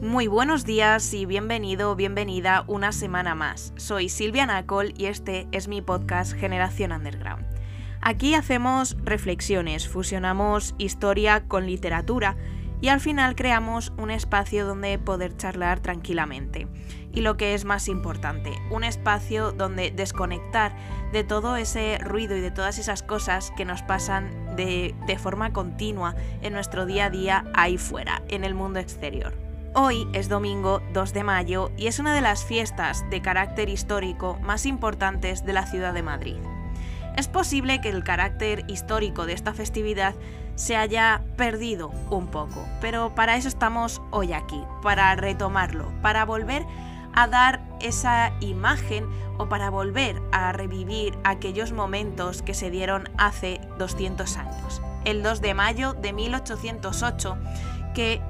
Muy buenos días y bienvenido o bienvenida una semana más. Soy Silvia Nacol y este es mi podcast Generación Underground. Aquí hacemos reflexiones, fusionamos historia con literatura y al final creamos un espacio donde poder charlar tranquilamente. Y lo que es más importante, un espacio donde desconectar de todo ese ruido y de todas esas cosas que nos pasan de, forma continua en nuestro día a día ahí fuera, en el mundo exterior. Hoy es domingo 2 de mayo y es una de las fiestas de carácter histórico más importantes de la ciudad de Madrid. Es posible que el carácter histórico de esta festividad se haya perdido un poco, pero para eso estamos hoy aquí, para retomarlo, para volver a dar esa imagen o para volver a revivir aquellos momentos que se dieron hace 200 años. El 2 de mayo de 1808, que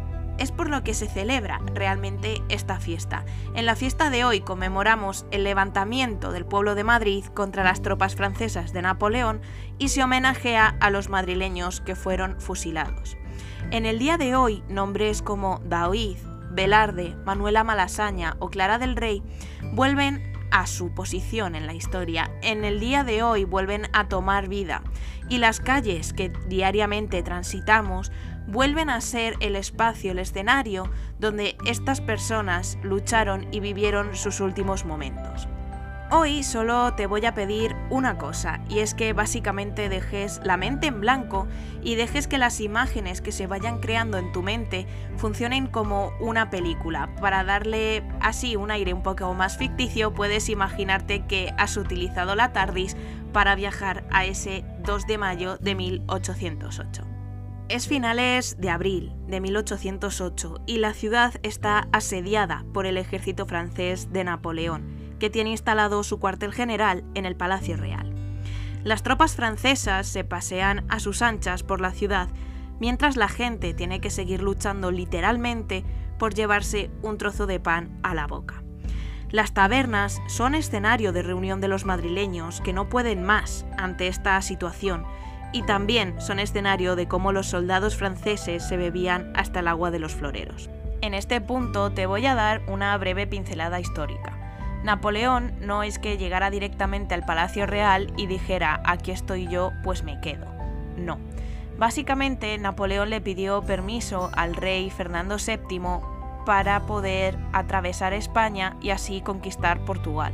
es por lo que se celebra realmente esta fiesta. En la fiesta de hoy conmemoramos el levantamiento del pueblo de Madrid contra las tropas francesas de Napoleón y se homenajea a los madrileños que fueron fusilados. En el día de hoy, nombres como Daoíz, Velarde, Manuela Malasaña o Clara del Rey vuelven a su posición en la historia. En el día de hoy vuelven a tomar vida y las calles que diariamente transitamos vuelven a ser el espacio, el escenario donde estas personas lucharon y vivieron sus últimos momentos. Hoy solo te voy a pedir una cosa, y es que básicamente dejes la mente en blanco y dejes que las imágenes que se vayan creando en tu mente funcionen como una película. Para darle así un aire un poco más ficticio, puedes imaginarte que has utilizado la TARDIS para viajar a ese 2 de mayo de 1808. Es finales de abril de 1808 y la ciudad está asediada por el ejército francés de Napoleón, que tiene instalado su cuartel general en el Palacio Real. Las tropas francesas se pasean a sus anchas por la ciudad, mientras la gente tiene que seguir luchando literalmente por llevarse un trozo de pan a la boca. Las tabernas son escenario de reunión de los madrileños que no pueden más ante esta situación y también son escenario de cómo los soldados franceses se bebían hasta el agua de los floreros. En este punto te voy a dar una breve pincelada histórica. Napoleón no es que llegara directamente al Palacio Real y dijera aquí estoy yo, pues me quedo. No. Básicamente Napoleón le pidió permiso al rey Fernando VII para poder atravesar España y así conquistar Portugal.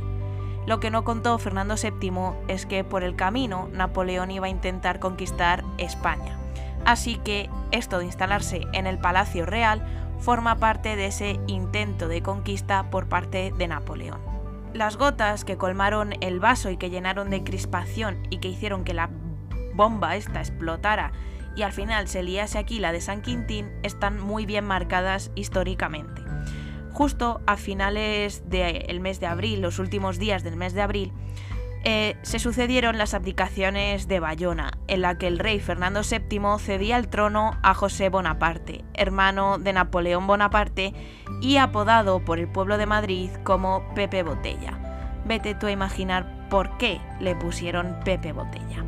Lo que no contó Fernando VII es que por el camino Napoleón iba a intentar conquistar España. Así que esto de instalarse en el Palacio Real forma parte de ese intento de conquista por parte de Napoleón. Las gotas que colmaron el vaso y que llenaron de crispación y que hicieron que la bomba esta explotara y al final se liase aquí la de San Quintín están muy bien marcadas históricamente. Justo a finales del mes de abril, los últimos días del mes de abril, eh, se sucedieron las abdicaciones de Bayona, en la que el rey Fernando VII cedía el trono a José Bonaparte, hermano de Napoleón Bonaparte y apodado por el pueblo de Madrid como Pepe Botella. Vete tú a imaginar por qué le pusieron Pepe Botella.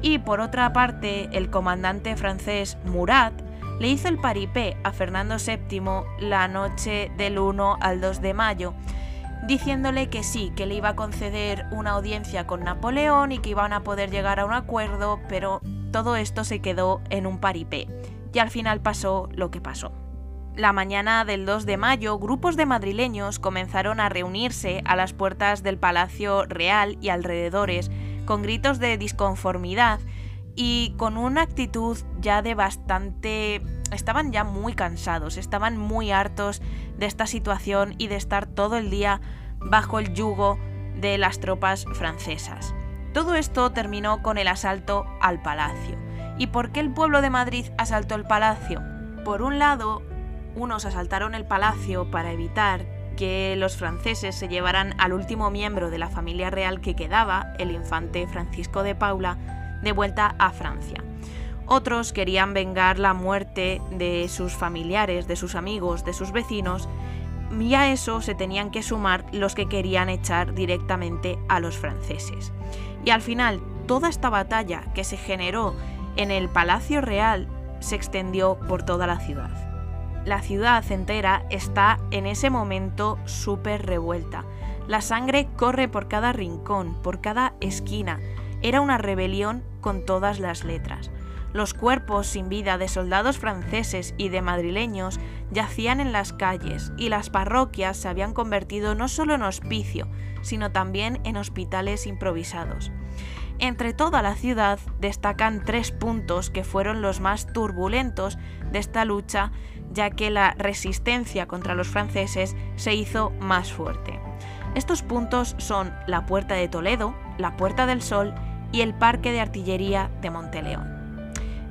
Y por otra parte, el comandante francés Murat le hizo el paripé a Fernando VII la noche del 1 al 2 de mayo, diciéndole que sí, que le iba a conceder una audiencia con Napoleón y que iban a poder llegar a un acuerdo, pero todo esto se quedó en un paripé, y al final pasó lo que pasó. La mañana del 2 de mayo, grupos de madrileños comenzaron a reunirse a las puertas del Palacio Real y alrededores, con gritos de disconformidad y con una actitud ya de bastante... estaban ya muy cansados, estaban muy hartos de esta situación y de estar todo el día bajo el yugo de las tropas francesas. Todo esto terminó con el asalto al palacio. ¿Y por qué el pueblo de Madrid asaltó el palacio? Por un lado, unos asaltaron el palacio para evitar que los franceses se llevaran al último miembro de la familia real que quedaba, el infante Francisco de Paula, de vuelta a Francia. Otros querían vengar la muerte de sus familiares, de sus amigos, de sus vecinos, y a eso se tenían que sumar los que querían echar directamente a los franceses. Y al final, toda esta batalla que se generó en el Palacio Real se extendió por toda la ciudad. La ciudad entera está en ese momento súper revuelta. La sangre corre por cada rincón, por cada esquina. Era una rebelión con todas las letras. Los cuerpos sin vida de soldados franceses y de madrileños yacían en las calles y las parroquias se habían convertido no solo en hospicio, sino también en hospitales improvisados. Entre toda la ciudad destacan tres puntos que fueron los más turbulentos de esta lucha, ya que la resistencia contra los franceses se hizo más fuerte. Estos puntos son la Puerta de Toledo, la Puerta del Sol y el Parque de Artillería de Monteleón.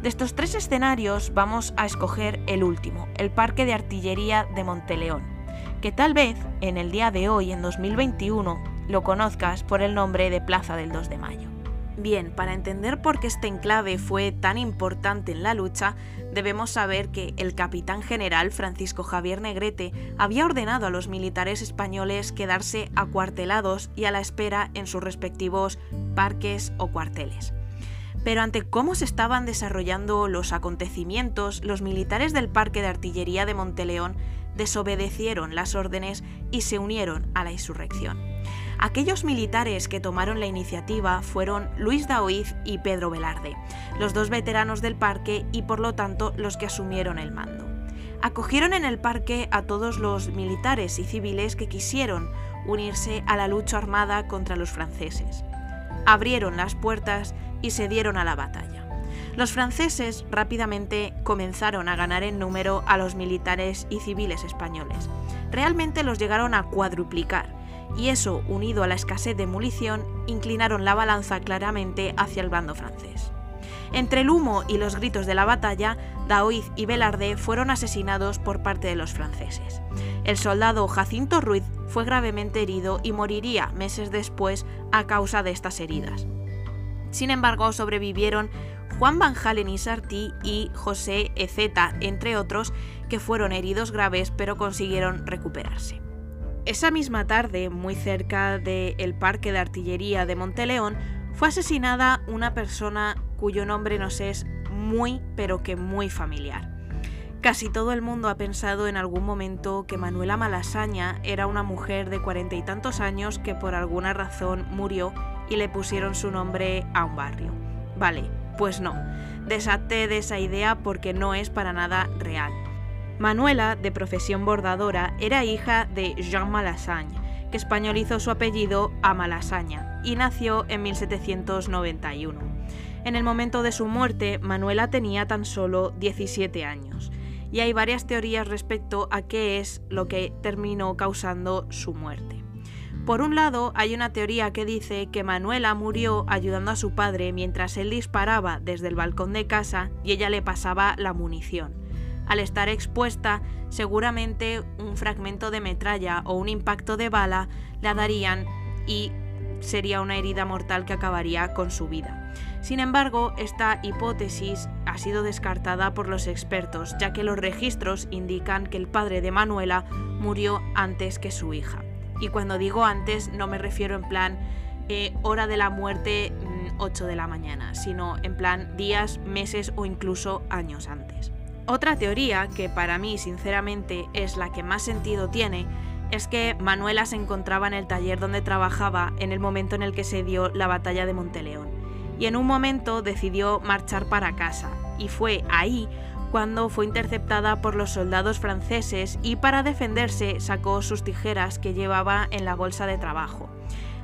De estos tres escenarios vamos a escoger el último, el Parque de Artillería de Monteleón, que tal vez en el día de hoy, en 2021, lo conozcas por el nombre de Plaza del 2 de Mayo. Bien, para entender por qué este enclave fue tan importante en la lucha, debemos saber que el capitán general Francisco Javier Negrete había ordenado a los militares españoles quedarse acuartelados y a la espera en sus respectivos parques o cuarteles. Pero ante cómo se estaban desarrollando los acontecimientos, los militares del Parque de Artillería de Monteleón desobedecieron las órdenes y se unieron a la insurrección. Aquellos militares que tomaron la iniciativa fueron Luis Daoiz y Pedro Velarde, los dos veteranos del parque y por lo tanto los que asumieron el mando. Acogieron en el parque a todos los militares y civiles que quisieron unirse a la lucha armada contra los franceses. Abrieron las puertas y se dieron a la batalla. Los franceses rápidamente comenzaron a ganar en número a los militares y civiles españoles. Realmente los llegaron a cuadruplicar, y eso, unido a la escasez de munición, inclinaron la balanza claramente hacia el bando francés. Entre el humo y los gritos de la batalla, Daoiz y Velarde fueron asesinados por parte de los franceses. El soldado Jacinto Ruiz fue gravemente herido y moriría meses después a causa de estas heridas. Sin embargo, sobrevivieron Juan Van Halen y Sartí y José Ezeta, entre otros, que fueron heridos graves pero consiguieron recuperarse. Esa misma tarde, muy cerca del Parque de Artillería de Monteleón, fue asesinada una persona cuyo nombre nos es muy pero que muy familiar. Casi todo el mundo ha pensado en algún momento que Manuela Malasaña era una mujer de cuarenta y tantos años que por alguna razón murió y le pusieron su nombre a un barrio. Vale, pues no, desate de esa idea porque no es para nada real. Manuela, de profesión bordadora, era hija de Jean Malasagne, que españolizó su apellido a Malasaña y nació en 1791. En el momento de su muerte, Manuela tenía tan solo 17 años, y hay varias teorías respecto a qué es lo que terminó causando su muerte. Por un lado, hay una teoría que dice que Manuela murió ayudando a su padre mientras él disparaba desde el balcón de casa y ella le pasaba la munición. Al estar expuesta, seguramente un fragmento de metralla o un impacto de bala la darían y sería una herida mortal que acabaría con su vida. Sin embargo, esta hipótesis ha sido descartada por los expertos, ya que los registros indican que el padre de Manuela murió antes que su hija. Y cuando digo antes no me refiero en plan eh, hora de la muerte 8 mm, de la mañana, sino en plan días, meses o incluso años antes. Otra teoría, que para mí sinceramente es la que más sentido tiene, es que Manuela se encontraba en el taller donde trabajaba en el momento en el que se dio la batalla de Monteleón, y en un momento decidió marchar para casa, y fue ahí cuando fue interceptada por los soldados franceses y para defenderse sacó sus tijeras que llevaba en la bolsa de trabajo.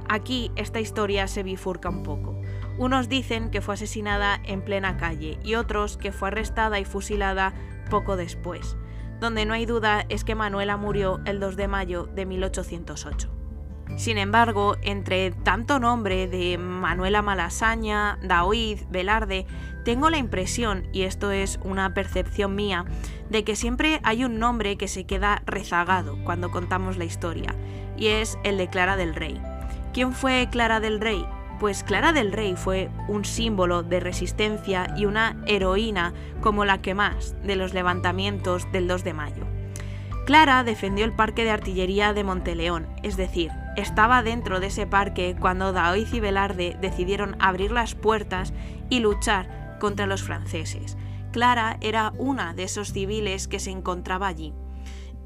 Aquí esta historia se bifurca un poco. Unos dicen que fue asesinada en plena calle y otros que fue arrestada y fusilada poco después. Donde no hay duda es que Manuela murió el 2 de mayo de 1808. Sin embargo, entre tanto nombre de Manuela Malasaña, Daoiz, Velarde, tengo la impresión, y esto es una percepción mía, de que siempre hay un nombre que se queda rezagado cuando contamos la historia, y es el de Clara del Rey. ¿Quién fue Clara del Rey? Pues Clara del Rey fue un símbolo de resistencia y una heroína como la que más de los levantamientos del 2 de mayo. Clara defendió el parque de artillería de Monteleón, es decir, estaba dentro de ese parque cuando Daoiz y Velarde decidieron abrir las puertas y luchar contra los franceses, Clara era una de esos civiles que se encontraba allí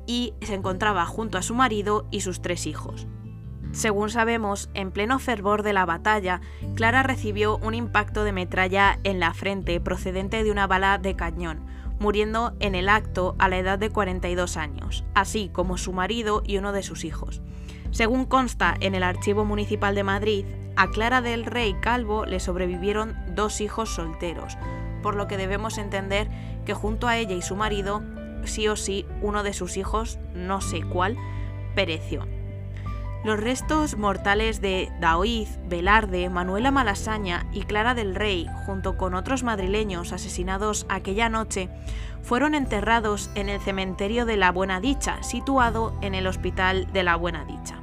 y se encontraba junto a su marido y sus tres hijos. Según sabemos, en pleno fervor de la batalla, Clara recibió un impacto de metralla en la frente procedente de una bala de cañón, muriendo en el acto a la edad de 42 años, así como su marido y uno de sus hijos. Según consta en el Archivo Municipal de Madrid, a Clara del Rey Calvo le sobrevivieron dos hijos solteros, por lo que debemos entender que junto a ella y su marido, sí o sí, uno de sus hijos, no sé cuál, pereció. Los restos mortales de Daoiz, Velarde, Manuela Malasaña y Clara del Rey, junto con otros madrileños asesinados aquella noche, fueron enterrados en el cementerio de la Buena Dicha, situado en el Hospital de la Buena Dicha.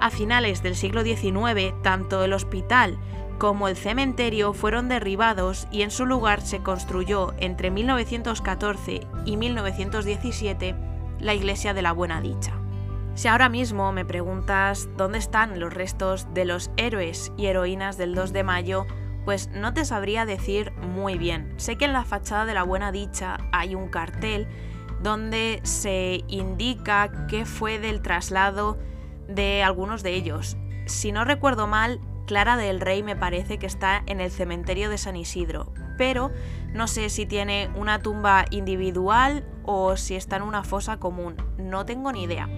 A finales del siglo XIX, tanto el hospital como el cementerio fueron derribados y en su lugar se construyó entre 1914 y 1917 la Iglesia de la Buena Dicha. Si ahora mismo me preguntas dónde están los restos de los héroes y heroínas del 2 de mayo, pues no te sabría decir muy bien. Sé que en la fachada de la Buena Dicha hay un cartel donde se indica qué fue del traslado de algunos de ellos. Si no recuerdo mal, Clara del Rey me parece que está en el cementerio de San Isidro, pero no sé si tiene una tumba individual o si está en una fosa común, no tengo ni idea.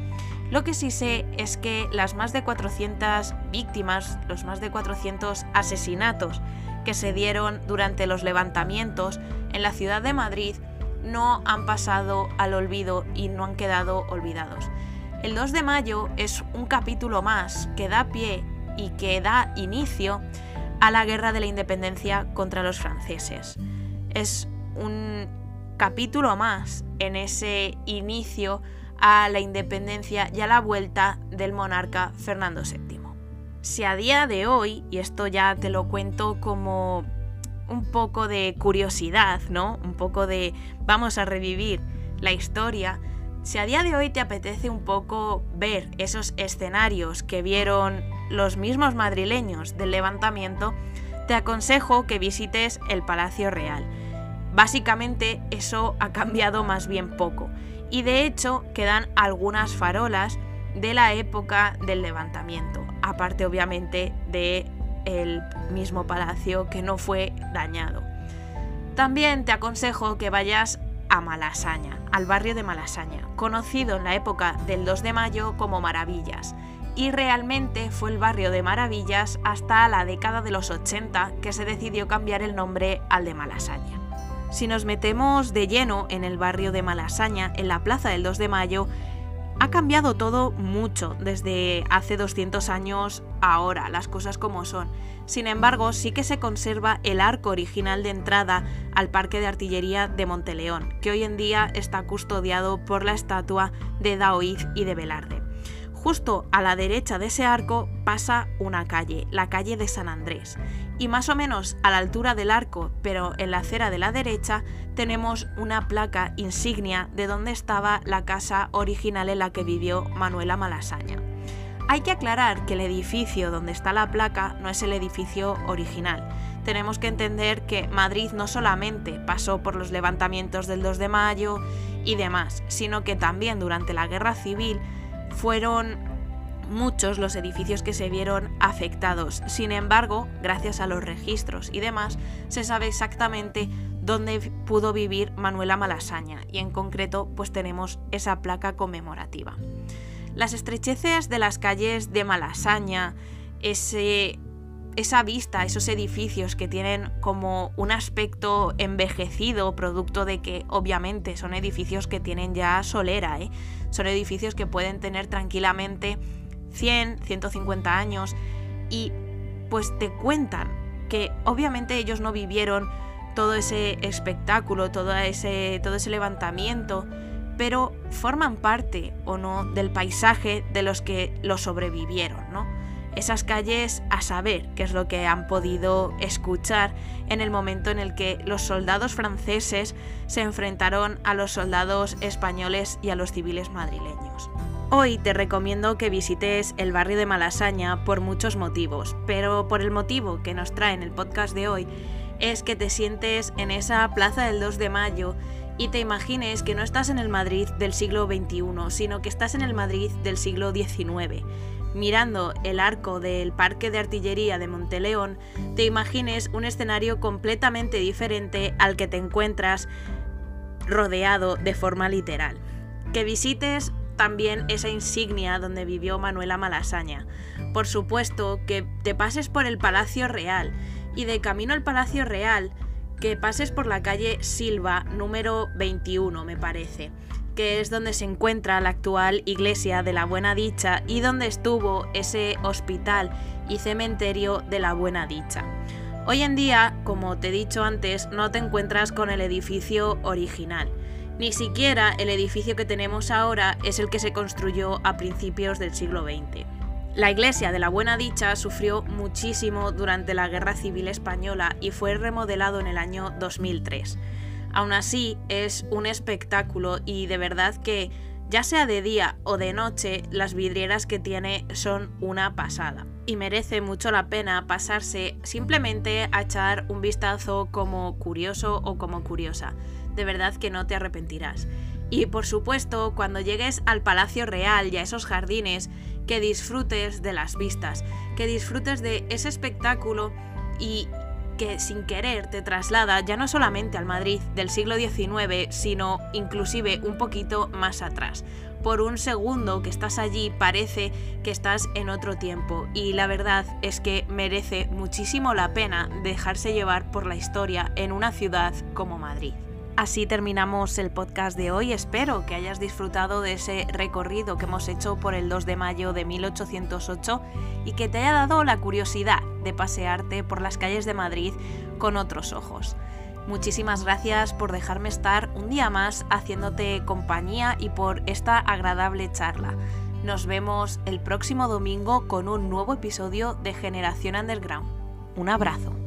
Lo que sí sé es que las más de 400 víctimas, los más de 400 asesinatos que se dieron durante los levantamientos en la ciudad de Madrid no han pasado al olvido y no han quedado olvidados. El 2 de mayo es un capítulo más que da pie y que da inicio a la guerra de la independencia contra los franceses. Es un capítulo más en ese inicio a la independencia y a la vuelta del monarca Fernando VII. Si a día de hoy, y esto ya te lo cuento como un poco de curiosidad, ¿no? Un poco de vamos a revivir la historia, si a día de hoy te apetece un poco ver esos escenarios que vieron los mismos madrileños del levantamiento, te aconsejo que visites el Palacio Real. Básicamente eso ha cambiado más bien poco y de hecho quedan algunas farolas de la época del levantamiento, aparte obviamente de el mismo palacio que no fue dañado. También te aconsejo que vayas a Malasaña, al barrio de Malasaña, conocido en la época del 2 de mayo como Maravillas, y realmente fue el barrio de Maravillas hasta la década de los 80 que se decidió cambiar el nombre al de Malasaña. Si nos metemos de lleno en el barrio de Malasaña, en la plaza del 2 de mayo, ha cambiado todo mucho desde hace 200 años ahora, las cosas como son. Sin embargo, sí que se conserva el arco original de entrada al Parque de Artillería de Monteleón, que hoy en día está custodiado por la estatua de Daoiz y de Velarde. Justo a la derecha de ese arco pasa una calle, la calle de San Andrés, y más o menos a la altura del arco, pero en la acera de la derecha, tenemos una placa insignia de donde estaba la casa original en la que vivió Manuela Malasaña. Hay que aclarar que el edificio donde está la placa no es el edificio original. Tenemos que entender que Madrid no solamente pasó por los levantamientos del 2 de mayo y demás, sino que también durante la Guerra Civil fueron muchos los edificios que se vieron afectados. Sin embargo, gracias a los registros y demás, se sabe exactamente dónde pudo vivir Manuela Malasaña y en concreto pues tenemos esa placa conmemorativa. Las estrecheces de las calles de Malasaña, ese, esa vista, esos edificios que tienen como un aspecto envejecido, producto de que obviamente son edificios que tienen ya solera, ¿eh? Son edificios que pueden tener tranquilamente 100, 150 años y pues te cuentan que obviamente ellos no vivieron todo ese espectáculo, todo ese, todo ese levantamiento, pero forman parte o no del paisaje de los que lo sobrevivieron, ¿no? Esas calles a saber qué es lo que han podido escuchar en el momento en el que los soldados franceses se enfrentaron a los soldados españoles y a los civiles madrileños. Hoy te recomiendo que visites el barrio de Malasaña por muchos motivos, pero por el motivo que nos trae en el podcast de hoy es que te sientes en esa plaza del 2 de mayo y te imagines que no estás en el Madrid del siglo XXI, sino que estás en el Madrid del siglo XIX. Mirando el arco del Parque de Artillería de Monteleón, te imagines un escenario completamente diferente al que te encuentras rodeado de forma literal. Que visites también esa insignia donde vivió Manuela Malasaña. Por supuesto, que te pases por el Palacio Real y de camino al Palacio Real que pases por la calle Silva número 21, me parece, que es donde se encuentra la actual iglesia de la Buena Dicha y donde estuvo ese hospital y cementerio de la Buena Dicha. Hoy en día, como te he dicho antes, no te encuentras con el edificio original. Ni siquiera el edificio que tenemos ahora es el que se construyó a principios del siglo XX. La iglesia de la Buena Dicha sufrió muchísimo durante la Guerra Civil Española y fue remodelado en el año 2003. Aún así, es un espectáculo y de verdad que, ya sea de día o de noche, las vidrieras que tiene son una pasada. Y merece mucho la pena pasarse simplemente a echar un vistazo como curioso o como curiosa. De verdad que no te arrepentirás. Y por supuesto, cuando llegues al Palacio Real y a esos jardines, que disfrutes de las vistas, que disfrutes de ese espectáculo y que sin querer te traslada ya no solamente al Madrid del siglo XIX, sino inclusive un poquito más atrás. Por un segundo que estás allí parece que estás en otro tiempo y la verdad es que merece muchísimo la pena dejarse llevar por la historia en una ciudad como Madrid. Así terminamos el podcast de hoy. Espero que hayas disfrutado de ese recorrido que hemos hecho por el 2 de mayo de 1808 y que te haya dado la curiosidad de pasearte por las calles de Madrid con otros ojos. Muchísimas gracias por dejarme estar un día más haciéndote compañía y por esta agradable charla. Nos vemos el próximo domingo con un nuevo episodio de Generación Underground. Un abrazo.